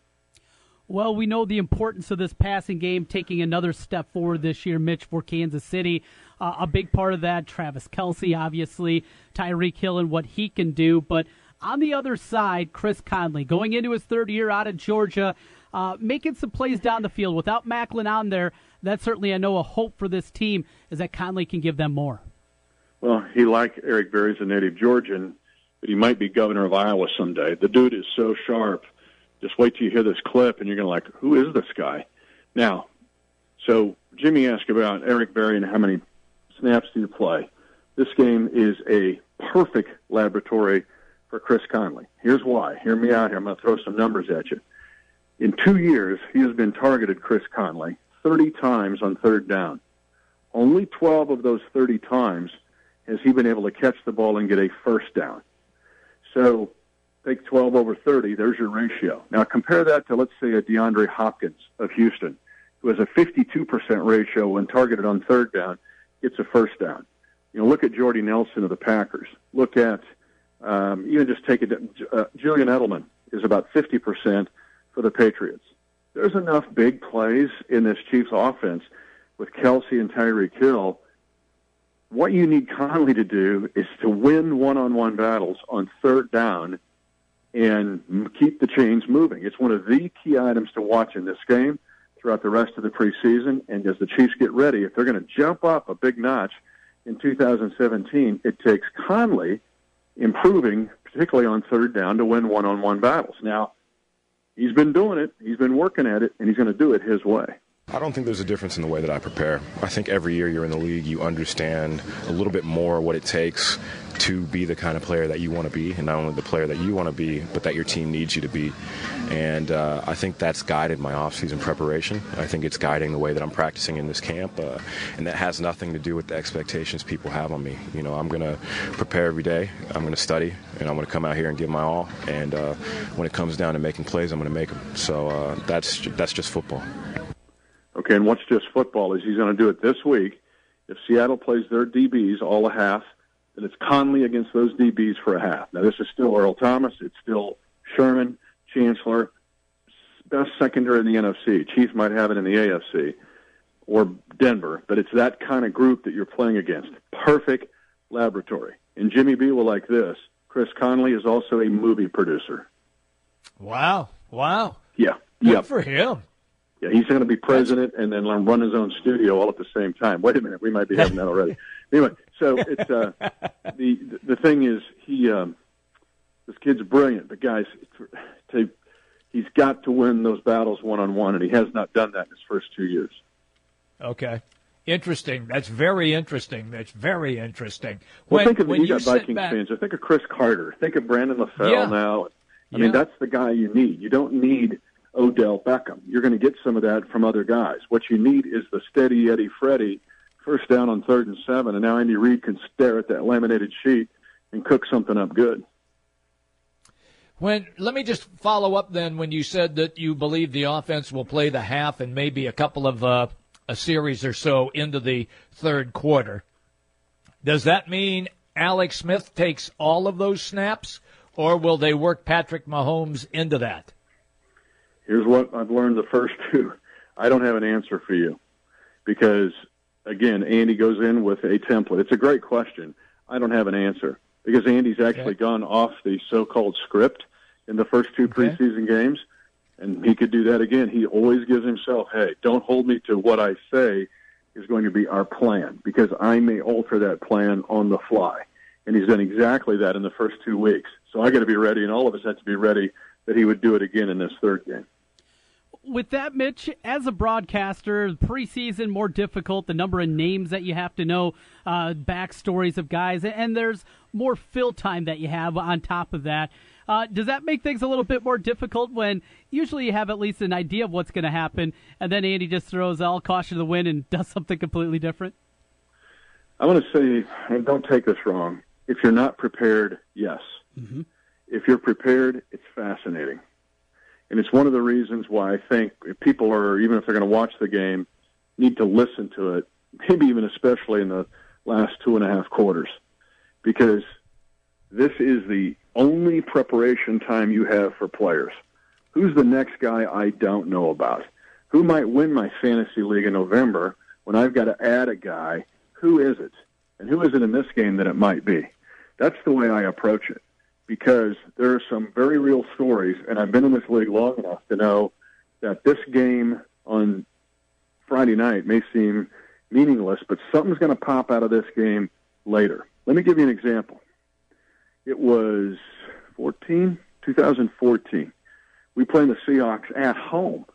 Well, we know the importance of this passing game taking another step forward this year, Mitch, for Kansas City. Uh, a big part of that, Travis Kelce, obviously, Tyreek Hill and what he can do. But on the other side, Chris Conley, going into his third year out of Georgia, uh, making some plays down the field without Maclin on there. That's certainly, I know, a hope for this team is that Conley can give them more. Well, he like Eric Berry's a native Georgian, but he might be governor of Iowa someday. The dude is so sharp. Just wait till you hear this clip, and you're going to like, who is this guy? Now, so Jimmy asked about Eric Berry and how many snaps do you play. This game is a perfect laboratory for Chris Conley. Here's why. Hear me out here. I'm going to throw some numbers at you. In two years, he has been targeted, Chris Conley, 30 times on third down. Only 12 of those 30 times has he been able to catch the ball and get a first down. So take 12 over 30, there's your ratio. Now compare that to, let's say, a DeAndre Hopkins of Houston, who has a 52% ratio when targeted on third down, gets a first down. You know, look at Jordy Nelson of the Packers. Look at um, even just take it, uh, Julian Edelman is about 50% for the Patriots. There's enough big plays in this Chiefs offense with Kelce and Tyreek Hill. What you need Conley to do is to win one-on-one battles on third down and keep the chains moving. It's one of the key items to watch in this game throughout the rest of the preseason. And as the Chiefs get ready, if they're going to jump up a big notch in 2017, it takes Conley – improving, particularly on third down, to win one on one battles. Now, he's been doing it, he's been working at it, and he's going to do it his way. I don't think there's a difference in the way that I prepare. I think every year you're in the league, you understand a little bit more what it takes to be the kind of player that you want to be, and not only the player that you want to be, but that your team needs you to be. And uh, I think that's guided my offseason preparation. I think it's guiding the way that I'm practicing in this camp, uh, and that has nothing to do with the expectations people have on me. You know, I'm going to prepare every day. I'm going to study, and I'm going to come out here and give my all. And uh, when it comes down to making plays, I'm going to make them. So uh, that's that's just football. Okay, and what's just football is he's going to do it this week. If Seattle plays their DBs all a half, then it's Conley against those DBs for a half. Now this is still Earl Thomas. It's still Sherman, Chancellor, best secondary in the NFC. Chiefs might have it in the AFC or Denver, but it's that kind of group that you're playing against. Perfect laboratory. And Jimmy B will like this. Chris Conley is also a movie producer. Wow. Wow. Yeah. Good yep. for him. Yeah, he's going to be president and then run his own studio all at the same time. Wait a minute, we might be having that already. anyway, so it's uh, the the thing is he um, this kid's brilliant, but guys, to, he's got to win those battles one on one, and he has not done that in his first two years. Okay. Interesting. That's very interesting. That's very interesting. Well, When, think of when you you got Vikings back, fans. Or think of Cris Carter. Think of Brandon LaFell Yeah. now. I Yeah. mean, that's the guy you need. You don't need Odell Beckham. You're going to get some of that from other guys. What you need is the steady Eddie Freddy, first down on third and seven, and now Andy Reid can stare at that laminated sheet and cook something up good. When let me just follow up then. When you said that you believe the offense will play the half and maybe a couple of uh, a series or so into the third quarter, does that mean Alex Smith takes all of those snaps, or will they work Patrick Mahomes into that? Here's what I've learned the first two. I don't have an answer for you because, again, Andy goes in with a template. It's a great question. I don't have an answer because Andy's actually okay. gone off the so-called script in the first two okay. preseason games, and he could do that again. He always gives himself, "Hey, don't hold me to what I say is going to be our plan because I may alter that plan on the fly." And he's done exactly that in the first two weeks. So I got to be ready, and all of us had to be ready that he would do it again in this third game with that, Mitch, as a broadcaster, preseason more difficult. The number of names that you have to know, uh, backstories of guys, and there's more fill time that you have on top of that. Uh, does that make things a little bit more difficult when usually you have at least an idea of what's going to happen, and then Andy just throws all caution to the wind and does something completely different? I want to say, and don't take this wrong. If you're not prepared, yes. Mm-hmm. If you're prepared, it's fascinating. And it's one of the reasons why I think people are, even if they're going to watch the game, need to listen to it, maybe even especially in the last two and a half quarters, because this is the only preparation time you have for players. Who's the next guy I don't know about? Who might win my fantasy league in November when I've got to add a guy? Who is it? And who is it in this game that it might be? That's the way I approach it because there are some very real stories, and I've been in this league long enough to know that this game on Friday night may seem meaningless, but something's going to pop out of this game later. Let me give you an example. It was 14, 2014. We played the Seahawks at home.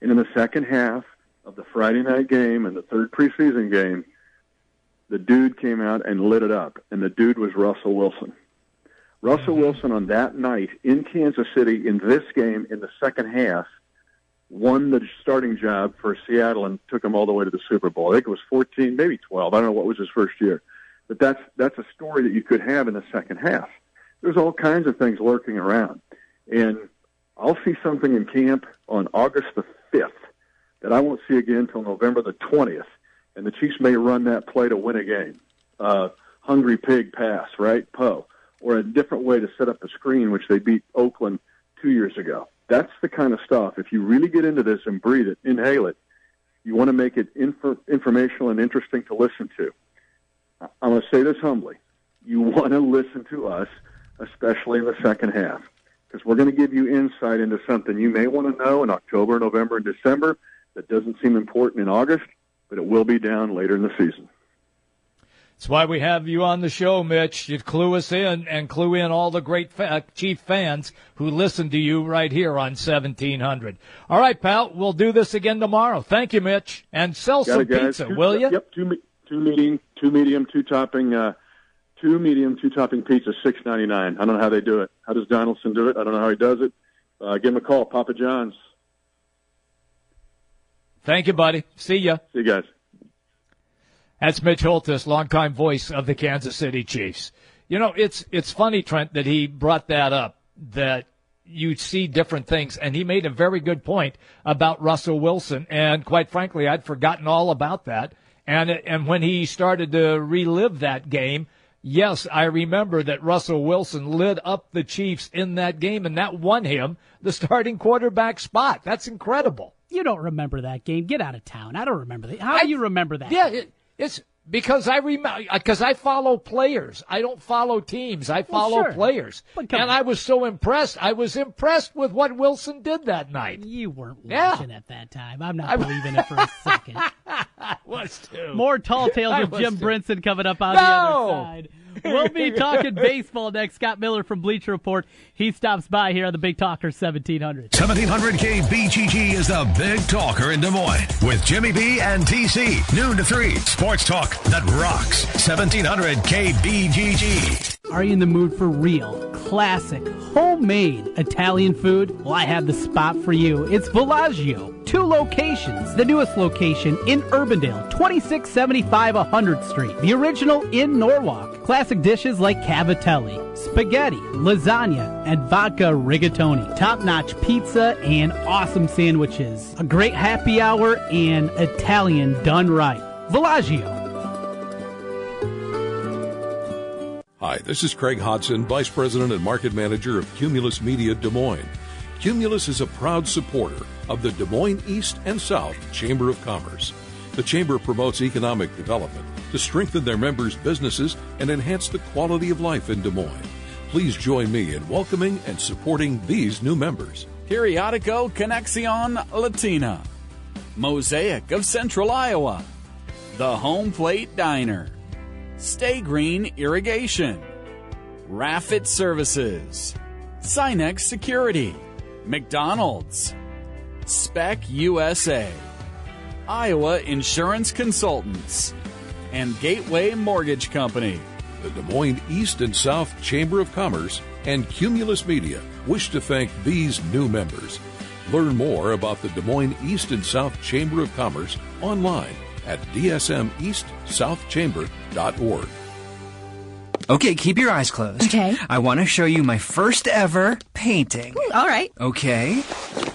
And in the second half of the Friday night game and the third preseason game, the dude came out and lit it up. And the dude was Russell Wilson. Russell mm-hmm. Wilson on that night in Kansas City in this game in the second half won the starting job for Seattle and took them all the way to the Super Bowl. I think it was 14, maybe 12. I don't know what was his first year. But that's that's a story that you could have in the second half. There's all kinds of things lurking around. And I'll see something in camp on August the 5th that I won't see again until November the 20th. And the Chiefs may run that play to win a game. Uh, hungry pig pass, right? Poe or a different way to set up a screen, which they beat Oakland two years ago. That's the kind of stuff. If you really get into this and breathe it, inhale it, you want to make it inf- informational and interesting to listen to. I'm going to say this humbly. You want to listen to us, especially in the second half, because we're going to give you insight into something you may want to know in October, November, and December that doesn't seem important in August, but it will be down later in the season. That's why we have you on the show, Mitch. You clue us in and clue in all the great fa- Chief fans who listen to you right here on 1700. All right, pal. We'll do this again tomorrow. Thank you, Mitch. And sell Got some it, pizza, two, will you? Yep, two, two medium, two medium, two topping, uh, two medium, two topping pizza, six ninety nine. I don't know how they do it. How does Donaldson do it? I don't know how he does it. Uh, give him a call, Papa John's. Thank you, buddy. See ya. See you guys. That's Mitch Holthus, longtime voice of the Kansas City Chiefs. You know, it's it's funny, Trent, that he brought that up. That you see different things, and he made a very good point about Russell Wilson. And quite frankly, I'd forgotten all about that. And and when he started to relive that game, yes, I remember that Russell Wilson lit up the Chiefs in that game, and that won him the starting quarterback spot. That's incredible. You don't remember that game? Get out of town. I don't remember that. How I, do you remember that? Yeah. It, it's because I remember because I follow players. I don't follow teams. I follow well, sure. players. And on. I was so impressed. I was impressed with what Wilson did that night. You weren't watching yeah. at that time. I'm not I, believing it for a second. I was too. More tall tales with Jim too. Brunson coming up on no! the other side. We'll be talking baseball next. Scott Miller from Bleacher Report. He stops by here on the Big Talker 1700. 1700 KBGG is the Big Talker in Des Moines with Jimmy B and TC. Noon to 3. Sports talk that rocks. 1700 KBGG. Are you in the mood for real, classic, homemade Italian food? Well, I have the spot for you. It's Villaggio. Two locations. The newest location in Urbandale, 2675 100th Street. The original in Norwalk. Classic dishes like cavatelli, spaghetti, lasagna, and vodka rigatoni. Top-notch pizza and awesome sandwiches. A great happy hour and Italian done right. Villaggio. Hi, this is Craig Hodson, Vice President and Market Manager of Cumulus Media Des Moines. Cumulus is a proud supporter of the Des Moines East and South Chamber of Commerce. The Chamber promotes economic development to strengthen their members' businesses and enhance the quality of life in Des Moines. Please join me in welcoming and supporting these new members. Periodico Conexion Latina, Mosaic of Central Iowa, The Home Plate Diner, Stay Green Irrigation, Raffit Services, Sinex Security, McDonald's, Spec USA, Iowa Insurance Consultants, and Gateway Mortgage Company. The Des Moines East and South Chamber of Commerce and Cumulus Media wish to thank these new members. Learn more about the Des Moines East and South Chamber of Commerce online at dsmeastsouthchamber.org. Okay, keep your eyes closed. Okay. I want to show you my first ever painting. Ooh, all right. Okay.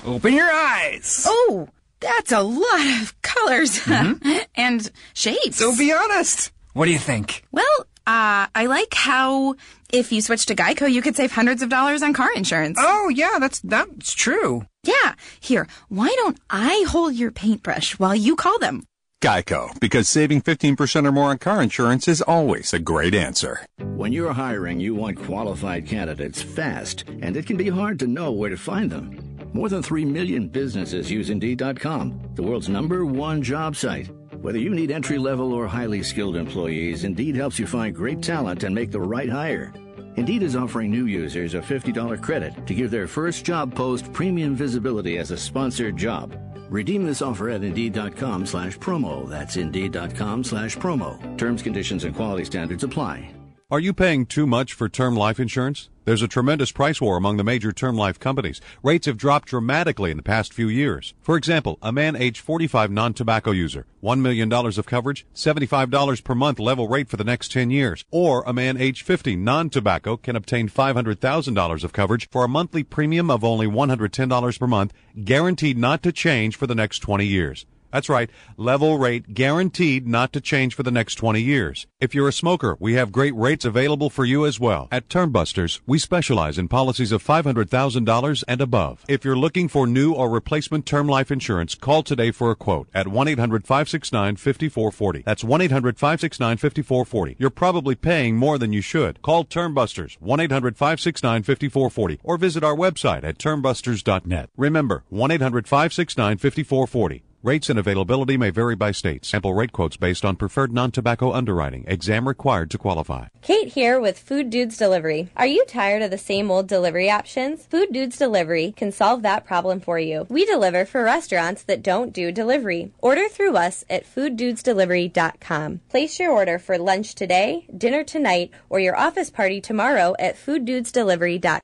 Open your eyes. Oh, that's a lot of colors Mm-hmm. and shapes. So be honest. What do you think? Well, uh, I like how if you switch to Geico, you could save hundreds of dollars on car insurance. Oh, yeah, that's that's true. Yeah. Here, why don't I hold your paintbrush while you call them? Geico, because saving 15% or more on car insurance is always a great answer. When you're hiring, you want qualified candidates fast, and it can be hard to know where to find them. More than 3 million businesses use Indeed.com, the world's number one job site. Whether you need entry level or highly skilled employees, Indeed helps you find great talent and make the right hire. Indeed is offering new users a $50 credit to give their first job post premium visibility as a sponsored job. Redeem this offer at Indeed.com slash promo. That's Indeed.com slash promo. Terms, conditions, and quality standards apply. Are you paying too much for term life insurance? There's a tremendous price war among the major term life companies. Rates have dropped dramatically in the past few years. For example, a man age 45 non-tobacco user, $1 million of coverage, $75 per month level rate for the next 10 years. Or a man age 50 non-tobacco can obtain $500,000 of coverage for a monthly premium of only $110 per month, guaranteed not to change for the next 20 years. That's right, level rate guaranteed not to change for the next 20 years. If you're a smoker, we have great rates available for you as well. At Termbusters, we specialize in policies of $500,000 and above. If you're looking for new or replacement term life insurance, call today for a quote at 1-800-569-5440. That's 1-800-569-5440. You're probably paying more than you should. Call Termbusters, 1-800-569-5440 or visit our website at termbusters.net. Remember, 1-800-569-5440. Rates and availability may vary by state. Sample rate quotes based on preferred non-tobacco underwriting. Exam required to qualify. Kate here with Food Dudes Delivery. Are you tired of the same old delivery options? Food Dudes Delivery can solve that problem for you. We deliver for restaurants that don't do delivery. Order through us at fooddudesdelivery.com. Place your order for lunch today, dinner tonight, or your office party tomorrow at fooddudesdelivery.com.